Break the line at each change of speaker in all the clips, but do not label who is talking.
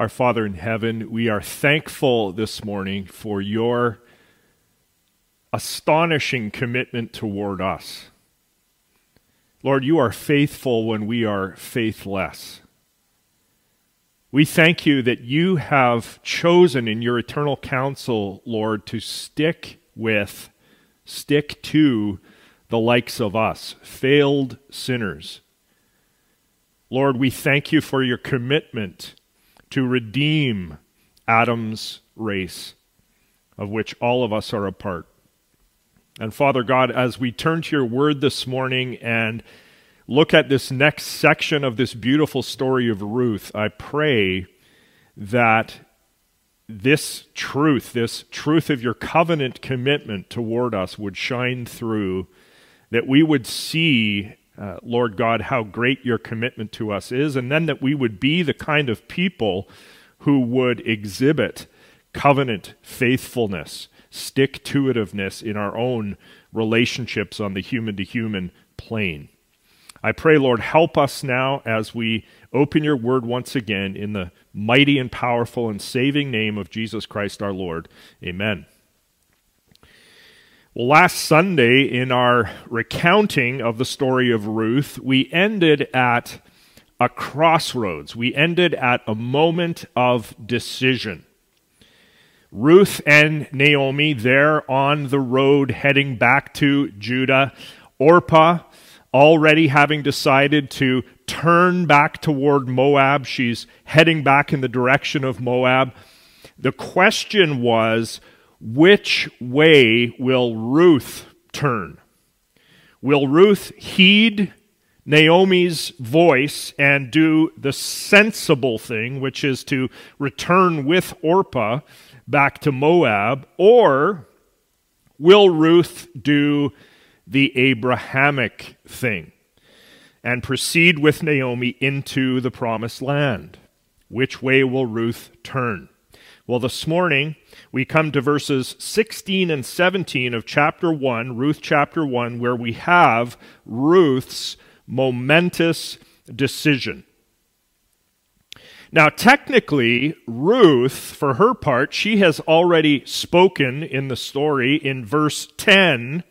Our Father in heaven, we are thankful this morning for your astonishing commitment toward us. Lord, you are faithful when we are faithless. We thank you that you have chosen in your eternal counsel, Lord, to stick with, stick to the likes of us, failed sinners. Lord, we thank you for your commitment to redeem Adam's race, of which all of us are a part. And Father God, as we turn to your word this morning and look at this next section of this beautiful story of Ruth, I pray that this truth, this truth of your covenant commitment toward us, would shine through, that we would see, uh, Lord God, how great your commitment to us is, and then that we would be the kind of people who would exhibit covenant faithfulness, stick to itiveness in our own relationships on the human to human plane. I pray, Lord, help us now as we open your word once again in the mighty and powerful and saving name of Jesus Christ our Lord. Amen. Well, last Sunday, in our recounting of the story of Ruth, we ended at a crossroads. We ended at a moment of decision. Ruth and Naomi there on the road heading back to Judah. Orpah already having decided to turn back toward Moab. She's heading back in the direction of Moab. The question was which way will Ruth turn? Will Ruth heed Naomi's voice and do the sensible thing, which is to return with Orpah back to Moab? Or will Ruth do the Abrahamic thing and proceed with Naomi into the promised land. Which way will Ruth turn? Well, this morning we come to verses 16 and 17 of chapter 1, Ruth chapter 1, where we have Ruth's momentous decision. Now, technically, Ruth, for her part, she has already spoken in the story in verse 10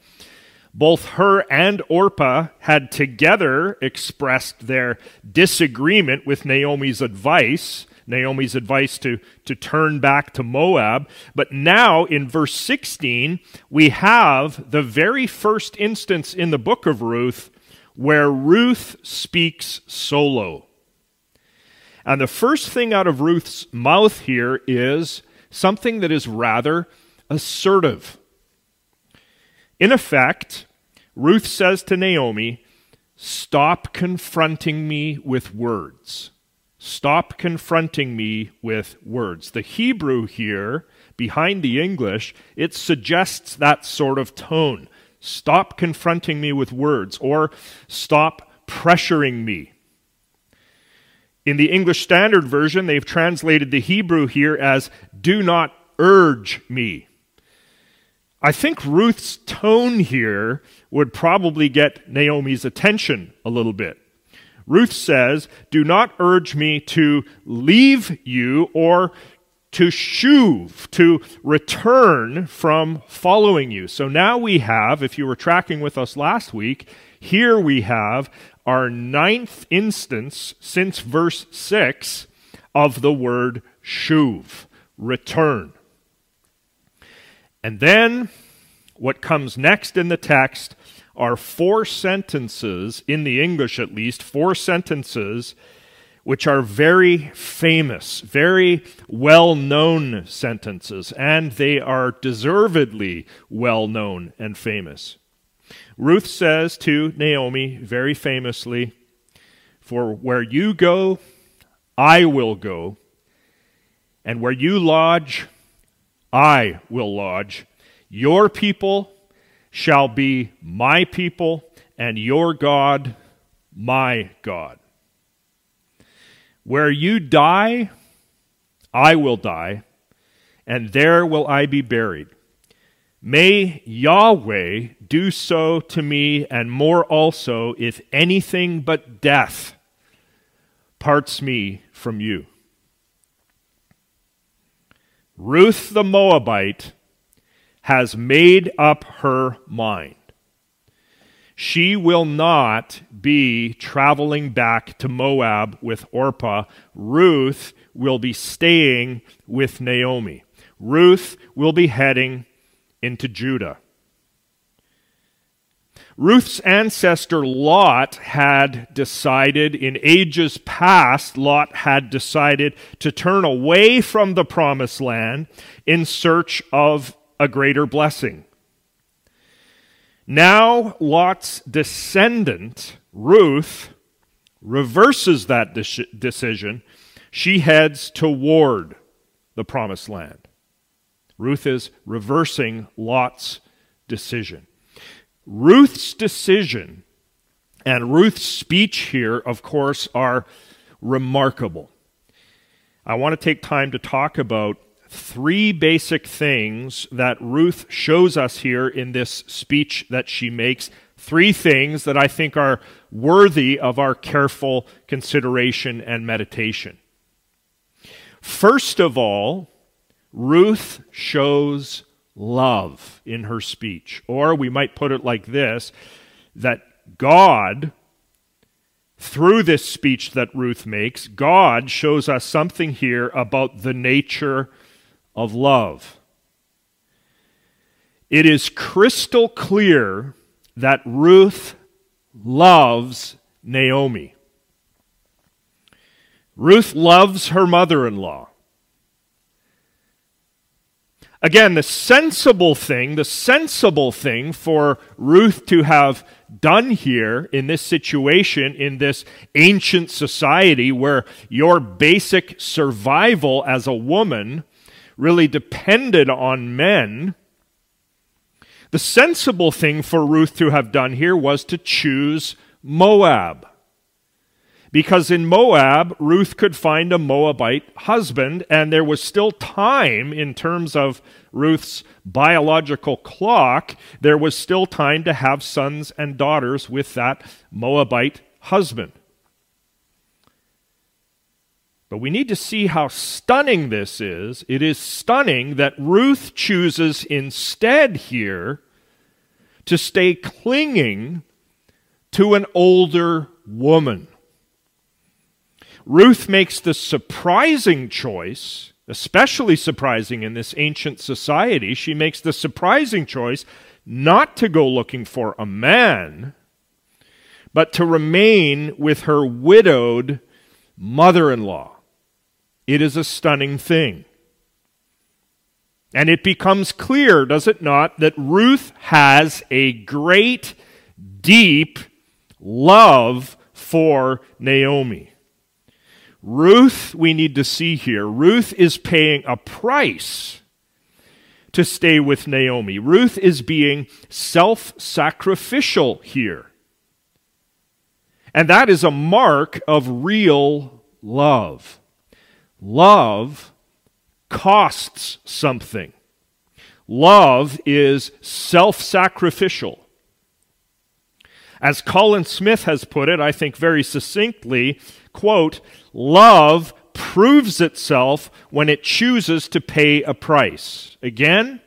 both her and Orpah had together expressed their disagreement with Naomi's advice. Naomi's advice to, to turn back to Moab. But now in verse 16, we have the very first instance in the book of Ruth where Ruth speaks solo. And the first thing out of Ruth's mouth here is something that is rather assertive. In effect, Ruth says to Naomi, Stop confronting me with words. Stop confronting me with words. The Hebrew here, behind the English, it suggests that sort of tone. Stop confronting me with words, or stop pressuring me. In the English Standard Version, they've translated the Hebrew here as do not urge me. I think Ruth's tone here would probably get Naomi's attention a little bit. Ruth says, Do not urge me to leave you or to shuv, to return from following you. So now we have, if you were tracking with us last week, here we have our ninth instance since verse 6 of the word shuv, return. And then what comes next in the text are four sentences, in the English at least, four sentences which are very famous, very well known sentences, and they are deservedly well known and famous. Ruth says to Naomi very famously, For where you go, I will go, and where you lodge, I will lodge. Your people shall be my people, and your God my God. Where you die, I will die, and there will I be buried. May Yahweh do so to me, and more also, if anything but death parts me from you. Ruth the Moabite has made up her mind. She will not be traveling back to Moab with Orpah. Ruth will be staying with Naomi. Ruth will be heading into Judah. Ruth's ancestor Lot had decided, in ages past, Lot had decided to turn away from the promised land in search of a greater blessing. Now, Lot's descendant, Ruth, reverses that de- decision. She heads toward the promised land. Ruth is reversing Lot's decision. Ruth's decision and Ruth's speech here, of course, are remarkable. I want to take time to talk about three basic things that Ruth shows us here in this speech that she makes. Three things that I think are worthy of our careful consideration and meditation. First of all, Ruth shows love in her speech. Or we might put it like this that God, through this speech that Ruth makes, God shows us something here about the nature of love. It is crystal clear that Ruth loves Naomi. Ruth loves her mother in law. Again, the sensible thing, the sensible thing for Ruth to have done here in this situation, in this ancient society where your basic survival as a woman really depended on men, the sensible thing for Ruth to have done here was to choose Moab because in Moab, Ruth could find a Moabite husband, and there was still time in terms of Ruth's biological clock, there was still time to have sons and daughters with that Moabite husband. But we need to see how stunning this is. It is stunning that Ruth chooses instead here to stay clinging to an older woman. Ruth makes the surprising choice, especially surprising in this ancient society. She makes the surprising choice not to go looking for a man, but to remain with her widowed mother in law. It is a stunning thing. And it becomes clear, does it not, that Ruth has a great, deep love for Naomi. Ruth, we need to see here, Ruth is paying a price to stay with Naomi. Ruth is being self sacrificial here. And that is a mark of real love. Love costs something. Love is self sacrificial. As Colin Smith has put it, I think very succinctly, quote, love proves itself when it chooses to pay a price. Again,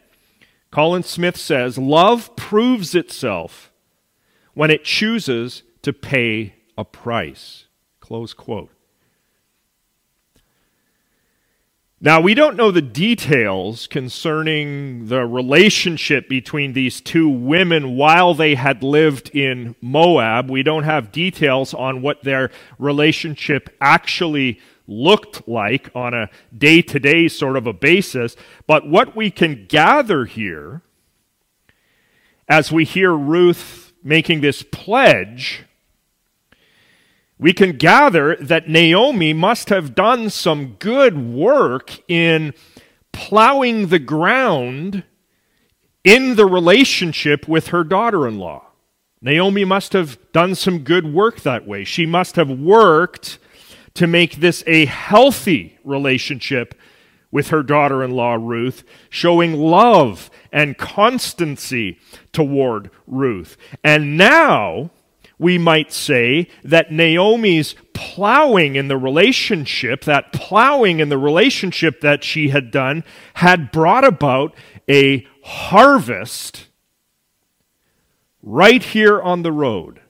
Colin Smith says, love proves itself when it chooses to pay a price. Close quote. Now, we don't know the details concerning the relationship between these two women while they had lived in Moab. We don't have details on what their relationship actually looked like on a day to day sort of a basis. But what we can gather here, as we hear Ruth making this pledge, we can gather that Naomi must have done some good work in plowing the ground in the relationship with her daughter in law. Naomi must have done some good work that way. She must have worked to make this a healthy relationship with her daughter in law, Ruth, showing love and constancy toward Ruth. And now, we might say that Naomi's plowing in the relationship, that plowing in the relationship that she had done, had brought about a harvest right here on the road.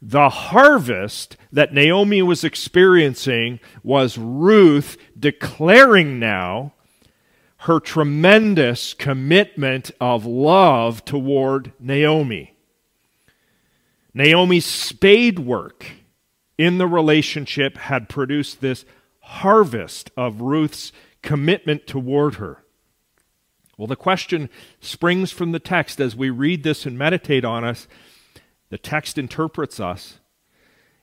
The harvest that Naomi was experiencing was Ruth declaring now her tremendous commitment of love toward Naomi. Naomi's spade work in the relationship had produced this harvest of Ruth's commitment toward her. Well, the question springs from the text as we read this and meditate on us. The text interprets us.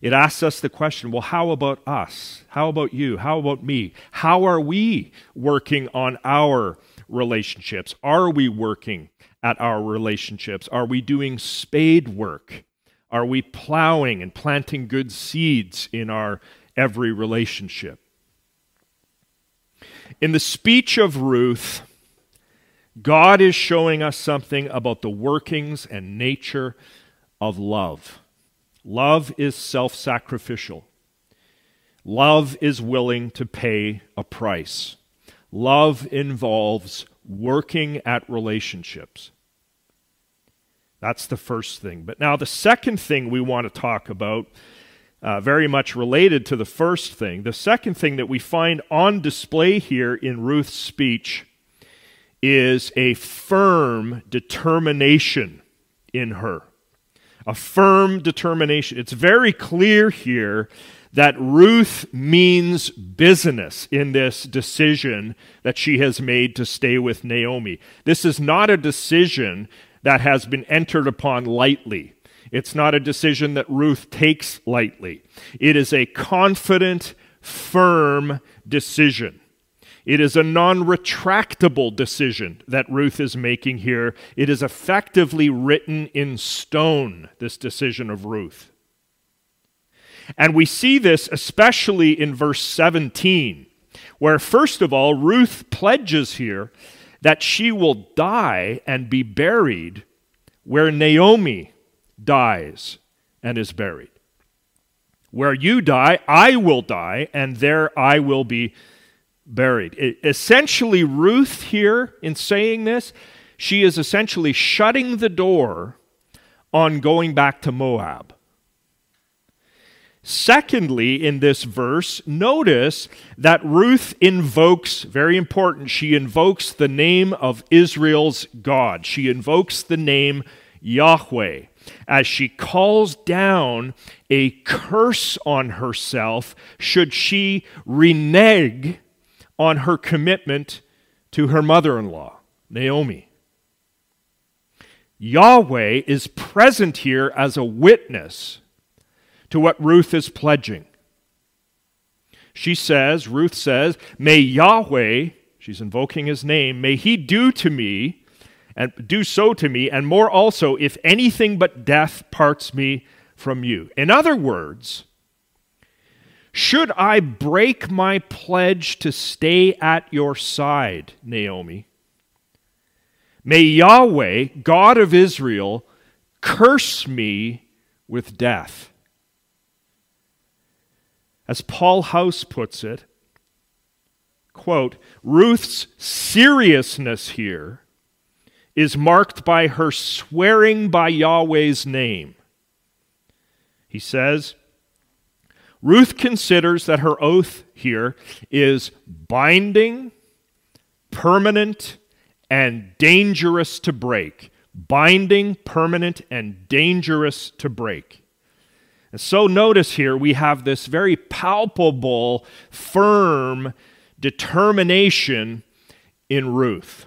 It asks us the question well, how about us? How about you? How about me? How are we working on our relationships? Are we working at our relationships? Are we doing spade work? Are we plowing and planting good seeds in our every relationship? In the speech of Ruth, God is showing us something about the workings and nature of love. Love is self sacrificial. Love is willing to pay a price. Love involves working at relationships. That's the first thing. But now, the second thing we want to talk about, uh, very much related to the first thing, the second thing that we find on display here in Ruth's speech is a firm determination in her a firm determination. It's very clear here that Ruth means business in this decision that she has made to stay with Naomi. This is not a decision that has been entered upon lightly. It's not a decision that Ruth takes lightly. It is a confident, firm decision. It is a non retractable decision that Ruth is making here. It is effectively written in stone, this decision of Ruth. And we see this especially in verse 17, where, first of all, Ruth pledges here that she will die and be buried where Naomi dies and is buried. Where you die, I will die, and there I will be buried. It, essentially, Ruth here, in saying this, she is essentially shutting the door on going back to Moab. Secondly, in this verse, notice that Ruth invokes, very important, she invokes the name of Israel's God. She invokes the name Yahweh as she calls down a curse on herself should she renege on her commitment to her mother in law, Naomi. Yahweh is present here as a witness to what Ruth is pledging. She says, Ruth says, May Yahweh, she's invoking his name, may he do to me, and do so to me, and more also, if anything but death parts me from you. In other words, should I break my pledge to stay at your side, Naomi? May Yahweh, God of Israel, curse me with death. As Paul House puts it, quote, Ruth's seriousness here is marked by her swearing by Yahweh's name. He says, Ruth considers that her oath here is binding, permanent, and dangerous to break. Binding, permanent, and dangerous to break. And so notice here we have this very palpable, firm determination in Ruth.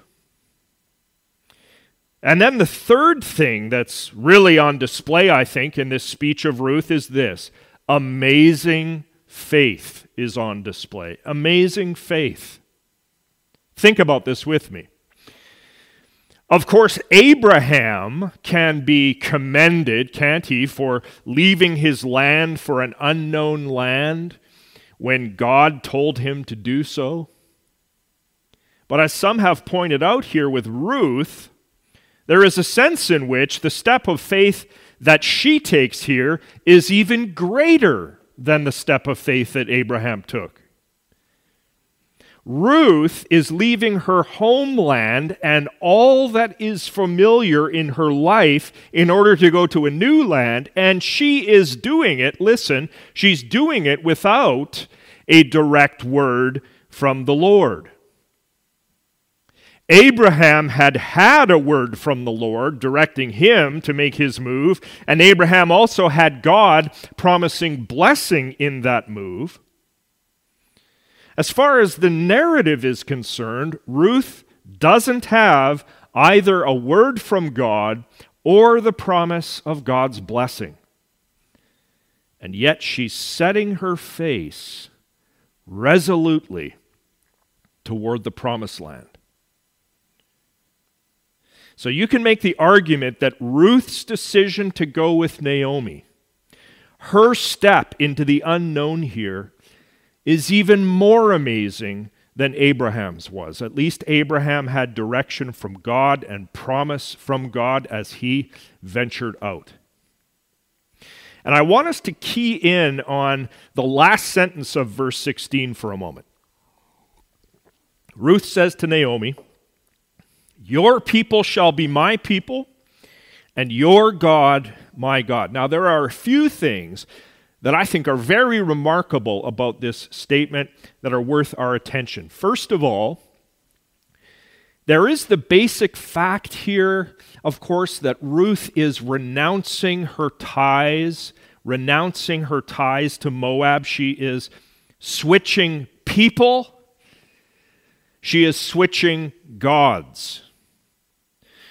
And then the third thing that's really on display, I think, in this speech of Ruth is this amazing faith is on display. Amazing faith. Think about this with me. Of course, Abraham can be commended, can't he, for leaving his land for an unknown land when God told him to do so. But as some have pointed out here with Ruth, there is a sense in which the step of faith that she takes here is even greater than the step of faith that Abraham took. Ruth is leaving her homeland and all that is familiar in her life in order to go to a new land, and she is doing it, listen, she's doing it without a direct word from the Lord. Abraham had had a word from the Lord directing him to make his move, and Abraham also had God promising blessing in that move. As far as the narrative is concerned, Ruth doesn't have either a word from God or the promise of God's blessing. And yet she's setting her face resolutely toward the promised land. So you can make the argument that Ruth's decision to go with Naomi, her step into the unknown here, is even more amazing than Abraham's was. At least Abraham had direction from God and promise from God as he ventured out. And I want us to key in on the last sentence of verse 16 for a moment. Ruth says to Naomi, Your people shall be my people, and your God my God. Now, there are a few things that I think are very remarkable about this statement that are worth our attention. First of all, there is the basic fact here, of course, that Ruth is renouncing her ties, renouncing her ties to Moab. She is switching people, she is switching gods.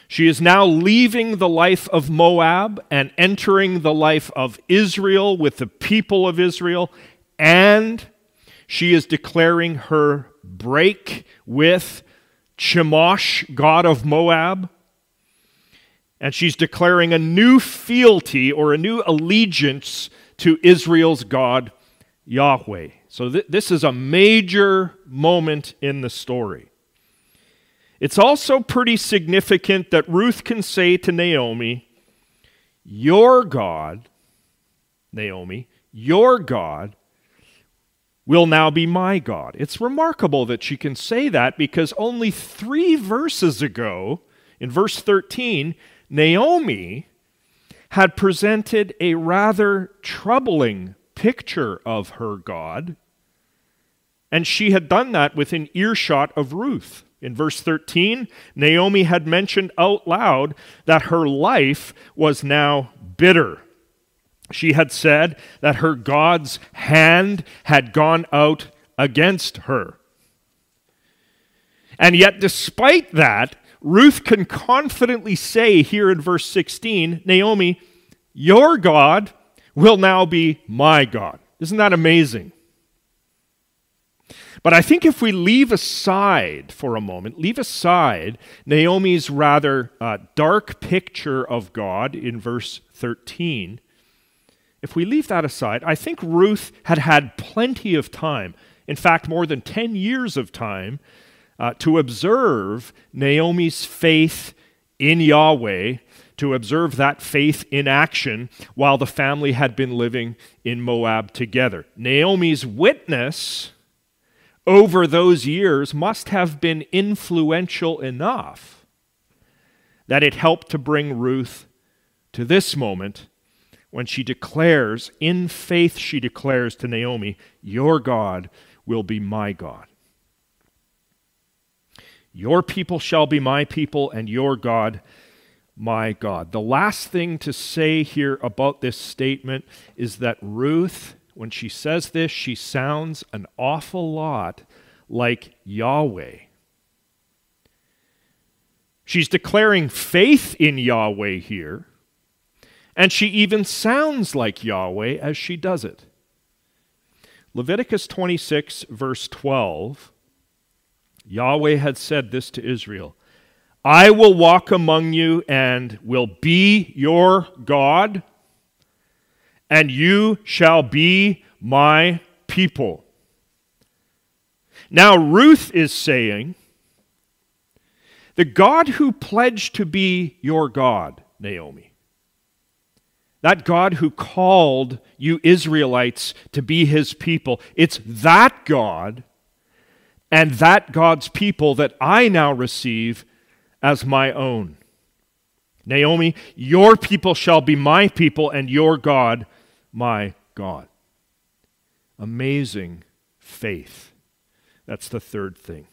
She is now leaving the life of Moab and entering the life of Israel with the people of Israel, and she is declaring her break with Chemosh, god of Moab. And she's declaring a new fealty or a new allegiance to Israel's God, Yahweh. So, th- this is a major moment in the story. It's also pretty significant that Ruth can say to Naomi, Your God, Naomi, your God will now be my God. It's remarkable that she can say that because only three verses ago, in verse 13, Naomi had presented a rather troubling picture of her God, and she had done that within earshot of Ruth. In verse 13, Naomi had mentioned out loud that her life was now bitter. She had said that her God's hand had gone out against her. And yet, despite that, Ruth can confidently say here in verse 16, Naomi, your God will now be my God. Isn't that amazing? But I think if we leave aside for a moment, leave aside Naomi's rather uh, dark picture of God in verse 13, if we leave that aside, I think Ruth had had plenty of time, in fact, more than 10 years of time, uh, to observe Naomi's faith in Yahweh, to observe that faith in action while the family had been living in Moab together. Naomi's witness over those years must have been influential enough that it helped to bring Ruth to this moment when she declares, in faith, she declares to Naomi, Your God will be my God. Your people shall be my people, and your God my God. The last thing to say here about this statement is that Ruth when she says this, she sounds an awful lot like Yahweh. She's declaring faith in Yahweh here, and she even sounds like Yahweh as she does it. Leviticus 26, verse 12, Yahweh had said this to Israel I will walk among you and will be your God and you shall be my people. Now, Ruth is saying, The God who pledged to be your God, Naomi, that God who called you Israelites to be his people, it's that God and that God's people that I now receive as my own. Naomi, your people shall be my people, and your God my God. Amazing faith. That's the third thing.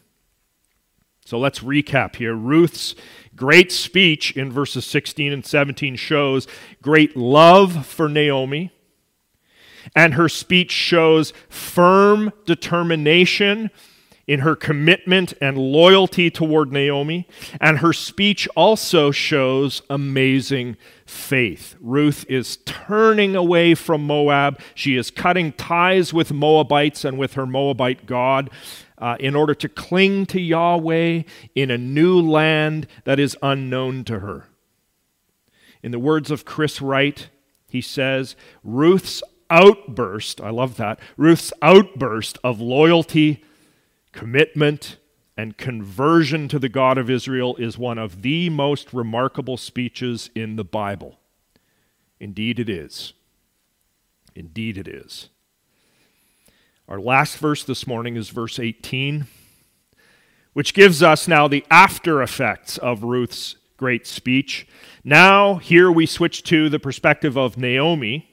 So let's recap here. Ruth's great speech in verses 16 and 17 shows great love for Naomi, and her speech shows firm determination in her commitment and loyalty toward Naomi, and her speech also shows amazing faith. Ruth is turning away from Moab. She is cutting ties with Moabites and with her Moabite God uh, in order to cling to Yahweh in a new land that is unknown to her. In the words of Chris Wright, he says, Ruth's outburst, I love that, Ruth's outburst of loyalty commitment, and conversion to the God of Israel is one of the most remarkable speeches in the Bible. Indeed, it is. Indeed, it is. Our last verse this morning is verse 18, which gives us now the after effects of Ruth's great speech. Now, here we switch to the perspective of Naomi.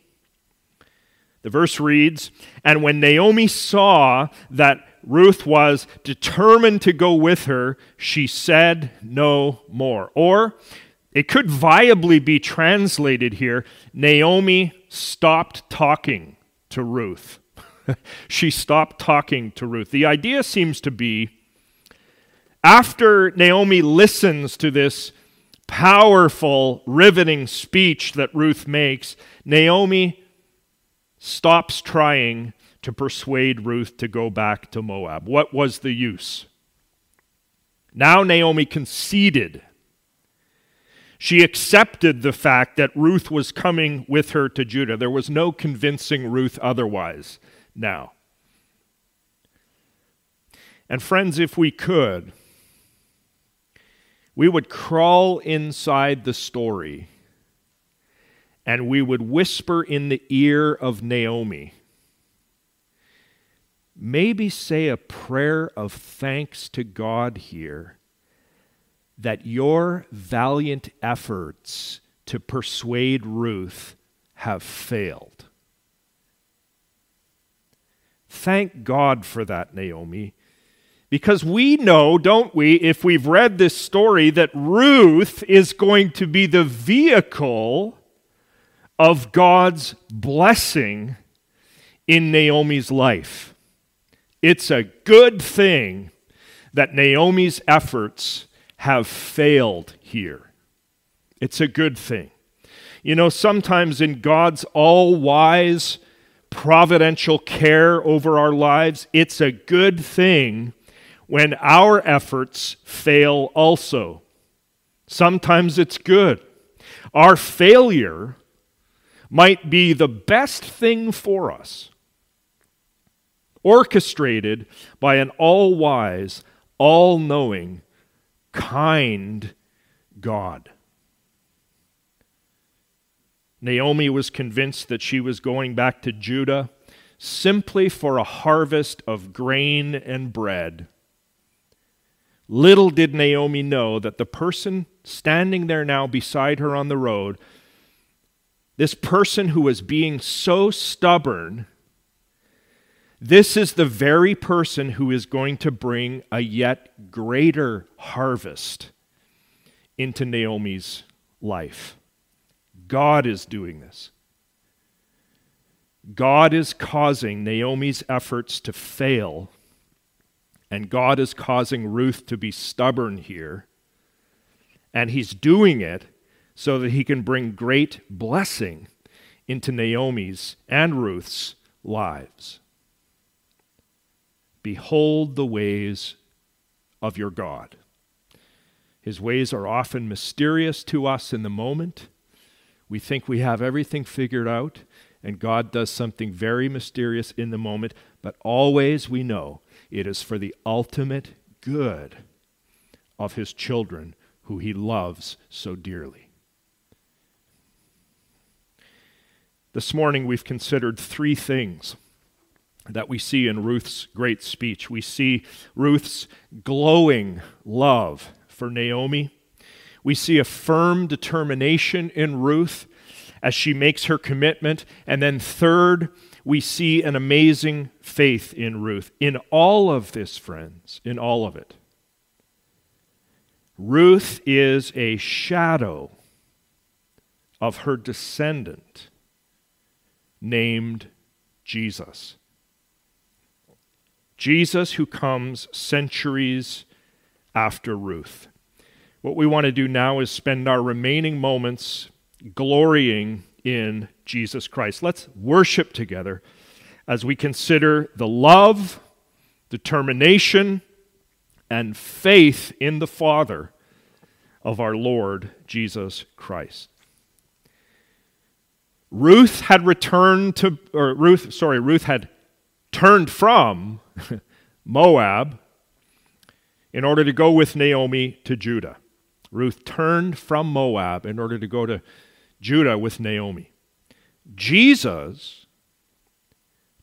The verse reads And when Naomi saw that Ruth was determined to go with her, she said no more. Or it could viably be translated here Naomi stopped talking to Ruth. she stopped talking to Ruth. The idea seems to be after Naomi listens to this powerful, riveting speech that Ruth makes, Naomi stops trying to persuade Ruth to go back to Moab. What was the use? Now Naomi conceded. She accepted the fact that Ruth was coming with her to Judah. There was no convincing Ruth otherwise now. And friends, if we could, we would crawl inside the story and we would whisper in the ear of Naomi maybe say a prayer of thanks to God here that your valiant efforts to persuade Ruth have failed. Thank God for that, Naomi. Because we know, don't we, if we've read this story, that Ruth is going to be the vehicle of God's blessing in Naomi's life. It's a good thing that Naomi's efforts have failed here. It's a good thing. You know, sometimes in God's all wise, providential care over our lives, it's a good thing when our efforts fail also. Sometimes it's good. Our failure might be the best thing for us orchestrated by an all wise, all knowing, kind God. Naomi was convinced that she was going back to Judah simply for a harvest of grain and bread. Little did Naomi know that the person standing there now beside her on the road, this person who was being so stubborn this is the very person who is going to bring a yet greater harvest into Naomi's life. God is doing this. God is causing Naomi's efforts to fail, and God is causing Ruth to be stubborn here. And he's doing it so that he can bring great blessing into Naomi's and Ruth's lives. Behold the ways of your God. His ways are often mysterious to us in the moment. We think we have everything figured out, and God does something very mysterious in the moment, but always we know it is for the ultimate good of His children who He loves so dearly. This morning we've considered three things that we see in Ruth's great speech. We see Ruth's glowing love for Naomi. We see a firm determination in Ruth as she makes her commitment. And then, third, we see an amazing faith in Ruth. In all of this, friends, in all of it, Ruth is a shadow of her descendant named Jesus. Jesus, who comes centuries after Ruth. What we want to do now is spend our remaining moments glorying in Jesus Christ. Let's worship together as we consider the love, determination, and faith in the Father of our Lord Jesus Christ. Ruth had returned to, or Ruth, sorry, Ruth had turned from Moab in order to go with Naomi to Judah. Ruth turned from Moab in order to go to Judah with Naomi. Jesus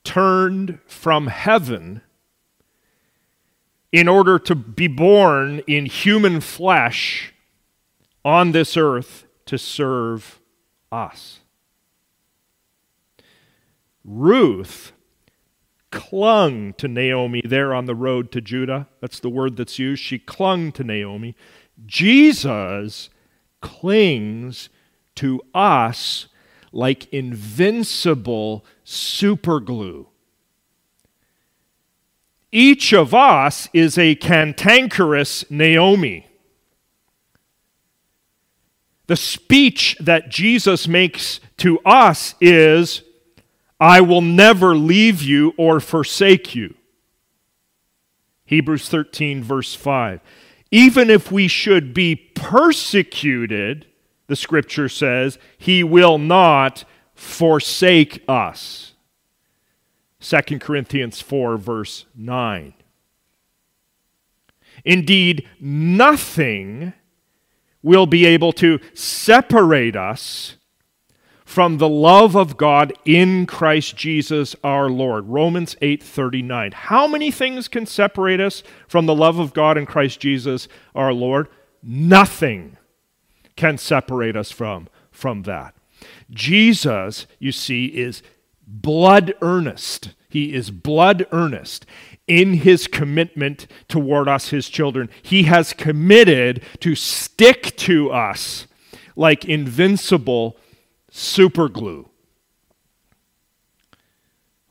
turned from heaven in order to be born in human flesh on this earth to serve us. Ruth clung to Naomi there on the road to Judah. That's the word that's used. She clung to Naomi. Jesus clings to us like invincible superglue. Each of us is a cantankerous Naomi. The speech that Jesus makes to us is, I will never leave you or forsake you. Hebrews 13, verse 5. Even if we should be persecuted, the scripture says, He will not forsake us. 2 Corinthians 4, verse 9. Indeed, nothing will be able to separate us from the love of God in Christ Jesus our Lord. Romans 8:39. How many things can separate us from the love of God in Christ Jesus our Lord? Nothing can separate us from, from that. Jesus, you see, is blood earnest. He is blood earnest in his commitment toward us, his children. He has committed to stick to us like invincible superglue.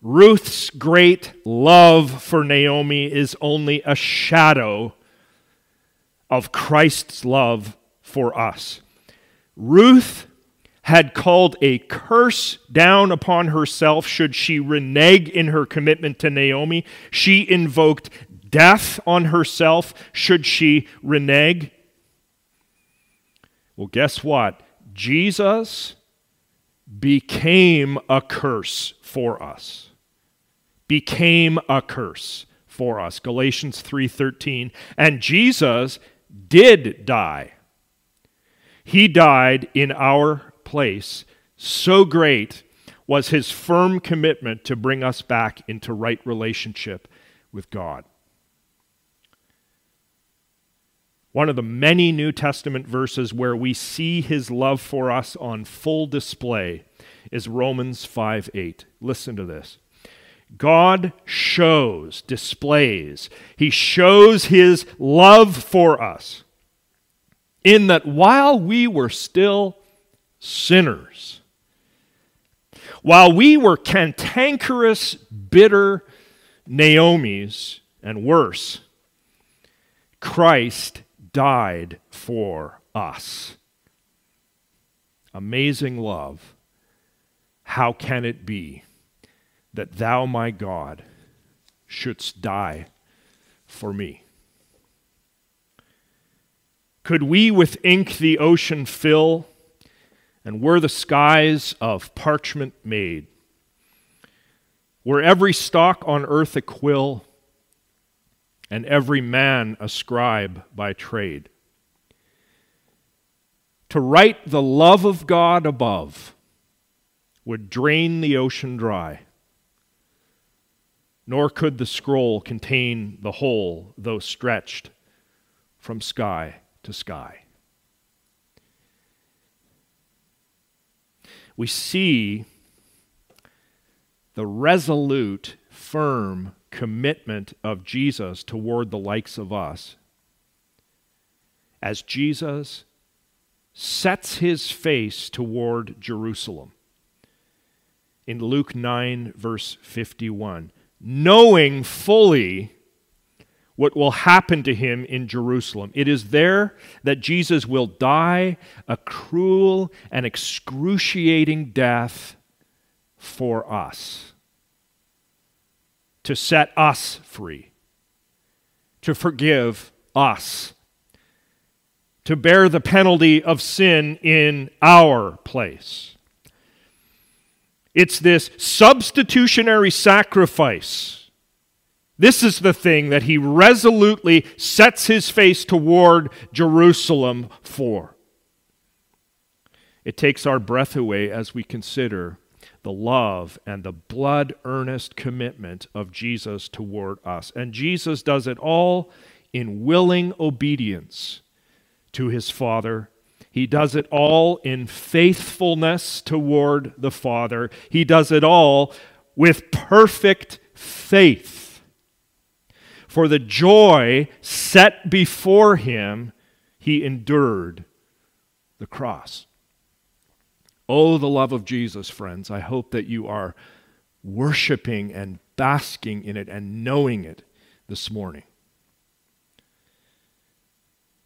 Ruth's great love for Naomi is only a shadow of Christ's love for us. Ruth had called a curse down upon herself should she renege in her commitment to Naomi. She invoked death on herself should she renege. Well, guess what? Jesus became a curse for us. Became a curse for us. Galatians 3:13. And Jesus did die he died in our place. So great was his firm commitment to bring us back into right relationship with God. One of the many New Testament verses where we see his love for us on full display is Romans 5 8. Listen to this. God shows, displays, he shows his love for us in that while we were still sinners, while we were cantankerous, bitter Naomi's, and worse, Christ died for us. Amazing love. How can it be that thou, my God, shouldst die for me? Could we with ink the ocean fill, and were the skies of parchment made? Were every stalk on earth a quill, and every man a scribe by trade? To write the love of God above would drain the ocean dry, nor could the scroll contain the whole, though stretched from sky to sky. We see the resolute, firm commitment of Jesus toward the likes of us as Jesus sets his face toward Jerusalem. In Luke 9, verse 51, knowing fully what will happen to him in Jerusalem. It is there that Jesus will die a cruel and excruciating death for us, to set us free, to forgive us to bear the penalty of sin in our place. It's this substitutionary sacrifice. This is the thing that he resolutely sets his face toward Jerusalem for. It takes our breath away as we consider the love and the blood earnest commitment of Jesus toward us. And Jesus does it all in willing obedience to his Father. He does it all in faithfulness toward the Father. He does it all with perfect faith. For the joy set before him, he endured the cross. Oh, the love of Jesus, friends. I hope that you are worshiping and basking in it and knowing it this morning.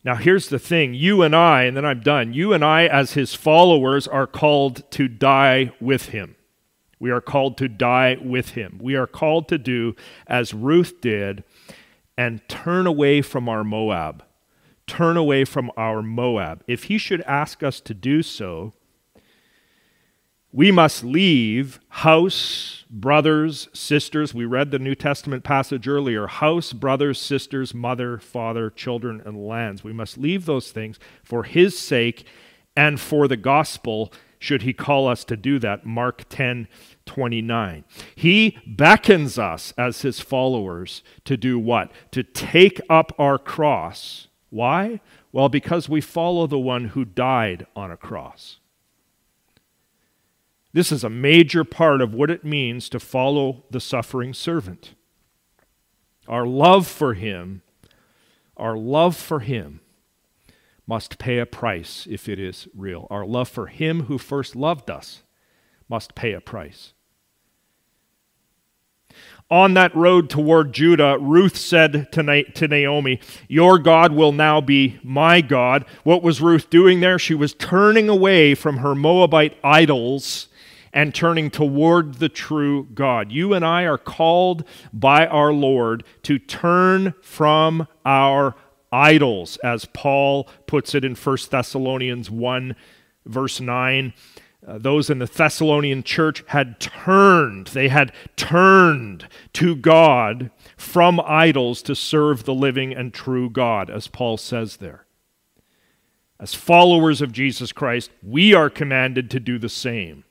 Now, here's the thing you and I, and then I'm done, you and I, as his followers, are called to die with him. We are called to die with him. We are called to do as Ruth did and turn away from our Moab. Turn away from our Moab. If he should ask us to do so, we must leave house, brothers, sisters. We read the New Testament passage earlier house, brothers, sisters, mother, father, children, and lands. We must leave those things for His sake and for the gospel, should He call us to do that. Mark 10 29. He beckons us as His followers to do what? To take up our cross. Why? Well, because we follow the one who died on a cross. This is a major part of what it means to follow the suffering servant. Our love for him, our love for him must pay a price if it is real. Our love for him who first loved us must pay a price. On that road toward Judah, Ruth said to Naomi, Your God will now be my God. What was Ruth doing there? She was turning away from her Moabite idols and turning toward the true God. You and I are called by our Lord to turn from our idols, as Paul puts it in 1 Thessalonians 1, verse 9. Uh, those in the Thessalonian church had turned, they had turned to God from idols to serve the living and true God, as Paul says there. As followers of Jesus Christ, we are commanded to do the same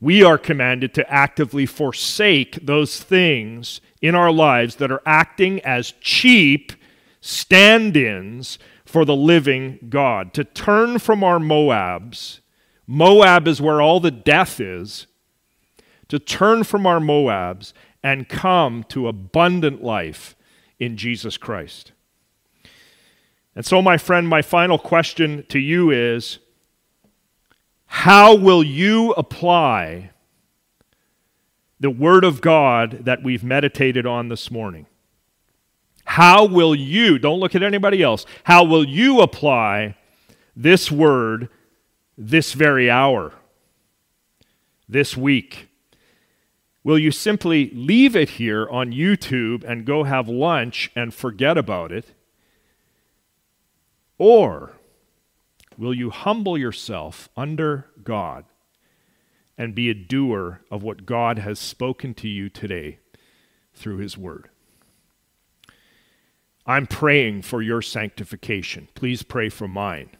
we are commanded to actively forsake those things in our lives that are acting as cheap stand ins for the living God, to turn from our Moabs. Moab is where all the death is. To turn from our Moabs and come to abundant life in Jesus Christ. And so, my friend, my final question to you is how will you apply the Word of God that we've meditated on this morning? How will you, don't look at anybody else, how will you apply this Word this very hour, this week? Will you simply leave it here on YouTube and go have lunch and forget about it? Or Will you humble yourself under God and be a doer of what God has spoken to you today through His Word? I'm praying for your sanctification. Please pray for mine.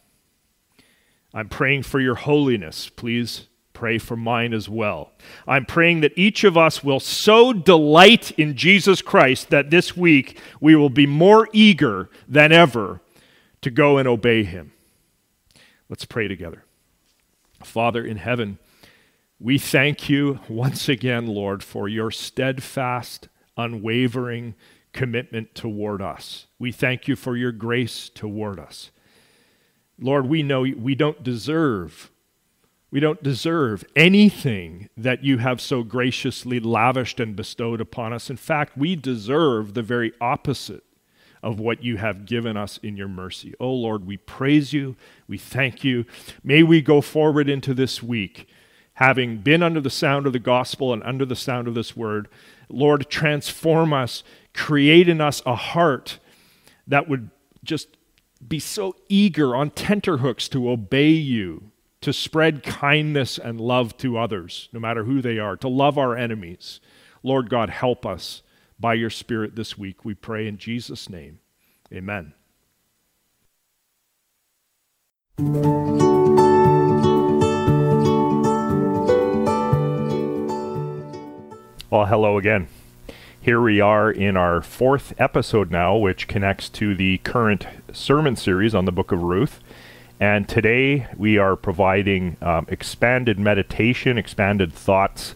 I'm praying for your holiness. Please pray for mine as well. I'm praying that each of us will so delight in Jesus Christ that this week we will be more eager than ever to go and obey him. Let's pray together. Father in heaven, we thank you once again, Lord, for your steadfast, unwavering commitment toward us. We thank you for your grace toward us. Lord, we know we don't deserve we don't deserve anything that you have so graciously lavished and bestowed upon us. In fact, we deserve the very opposite of what you have given us in your mercy. Oh Lord, we praise you. We thank you. May we go forward into this week, having been under the sound of the gospel and under the sound of this word. Lord, transform us, create in us a heart that would just be so eager on tenterhooks to obey you, to spread kindness and love to others, no matter who they are, to love our enemies. Lord God, help us by your Spirit this week. We pray in Jesus' name. Amen. Well, hello again. Here we are in our fourth episode now, which connects to the current sermon series on the book of Ruth. And today we are providing um, expanded meditation, expanded thoughts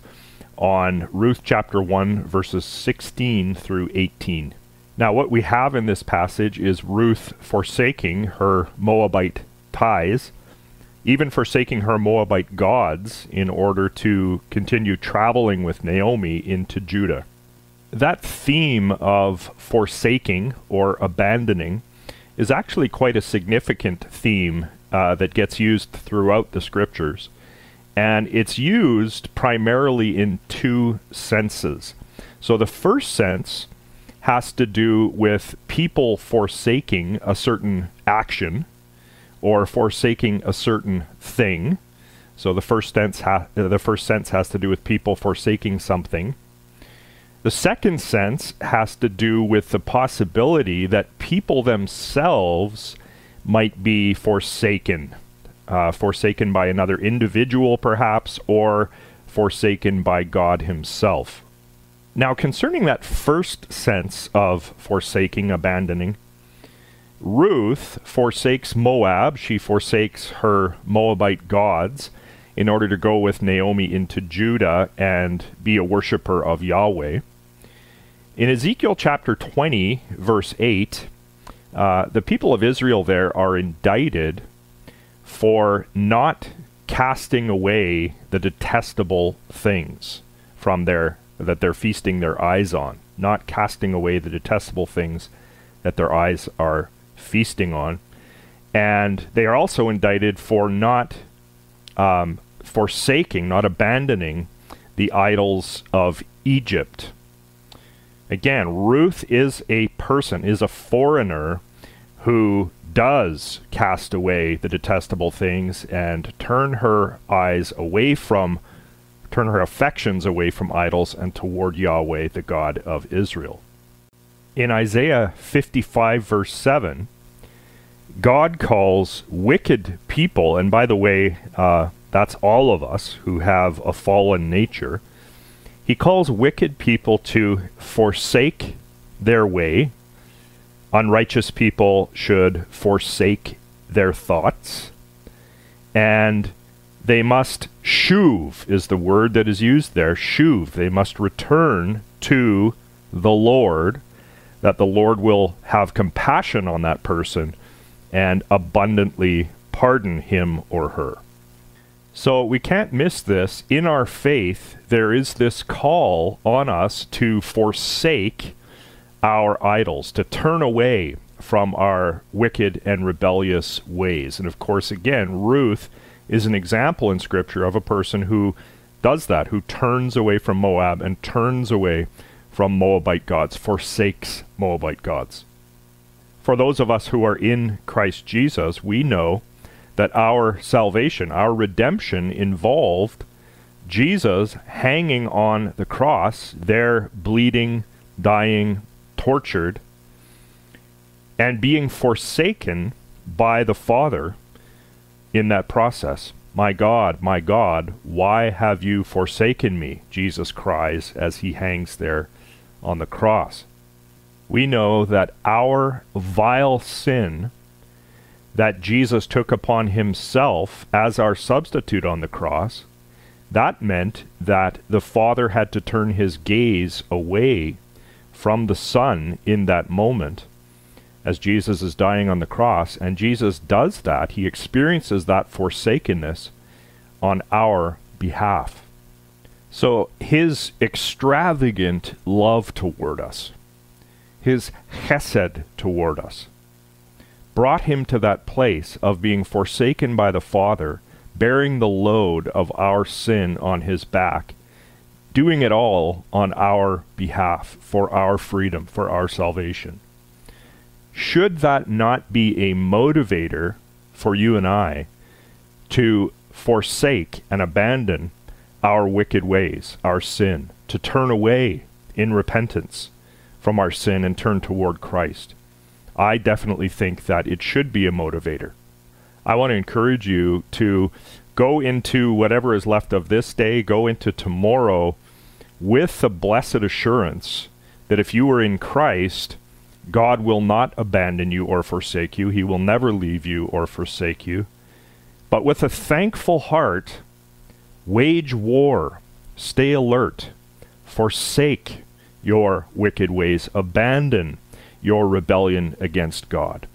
on Ruth chapter 1, verses 16 through 18. Now, what we have in this passage is Ruth forsaking her Moabite ties, even forsaking her Moabite gods, in order to continue traveling with Naomi into Judah that theme of forsaking or abandoning is actually quite a significant theme uh, that gets used throughout the scriptures. And it's used primarily in two senses. So the first sense has to do with people forsaking a certain action or forsaking a certain thing. So the first sense ha- the first sense has to do with people forsaking something. The second sense has to do with the possibility that people themselves might be forsaken, uh, forsaken by another individual, perhaps, or forsaken by God Himself. Now, concerning that first sense of forsaking, abandoning, Ruth forsakes Moab. She forsakes her Moabite gods in order to go with Naomi into Judah and be a worshiper of Yahweh. In Ezekiel chapter 20, verse 8, uh, the people of Israel there are indicted for not casting away the detestable things from their that they're feasting their eyes on, not casting away the detestable things that their eyes are feasting on. And they are also indicted for not um, forsaking, not abandoning the idols of Egypt. Again, Ruth is a person, is a foreigner who does cast away the detestable things and turn her eyes away from, turn her affections away from idols and toward Yahweh, the God of Israel. In Isaiah 55, verse 7, God calls wicked people, and by the way, uh, that's all of us who have a fallen nature he calls wicked people to forsake their way. Unrighteous people should forsake their thoughts. And they must shuv, is the word that is used there. Shuv. They must return to the Lord, that the Lord will have compassion on that person and abundantly pardon him or her. So we can't miss this. In our faith, there is this call on us to forsake our idols, to turn away from our wicked and rebellious ways. And of course, again, Ruth is an example in Scripture of a person who does that, who turns away from Moab and turns away from Moabite gods, forsakes Moabite gods. For those of us who are in Christ Jesus, we know that our salvation, our redemption involved Jesus hanging on the cross, there bleeding, dying, tortured, and being forsaken by the Father in that process. My God, my God, why have you forsaken me? Jesus cries as he hangs there on the cross. We know that our vile sin that Jesus took upon himself as our substitute on the cross, that meant that the Father had to turn his gaze away from the Son in that moment as Jesus is dying on the cross. And Jesus does that. He experiences that forsakenness on our behalf. So his extravagant love toward us, his chesed toward us, brought him to that place of being forsaken by the Father, bearing the load of our sin on his back, doing it all on our behalf, for our freedom, for our salvation. Should that not be a motivator for you and I to forsake and abandon our wicked ways, our sin, to turn away in repentance from our sin and turn toward Christ? I definitely think that it should be a motivator. I want to encourage you to go into whatever is left of this day, go into tomorrow with the blessed assurance that if you are in Christ, God will not abandon you or forsake you. He will never leave you or forsake you. But with a thankful heart, wage war, stay alert, forsake your wicked ways, abandon your rebellion against God.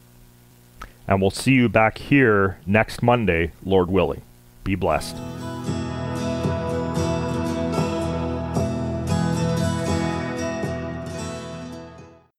And we'll see you back here next Monday, Lord willing. Be blessed.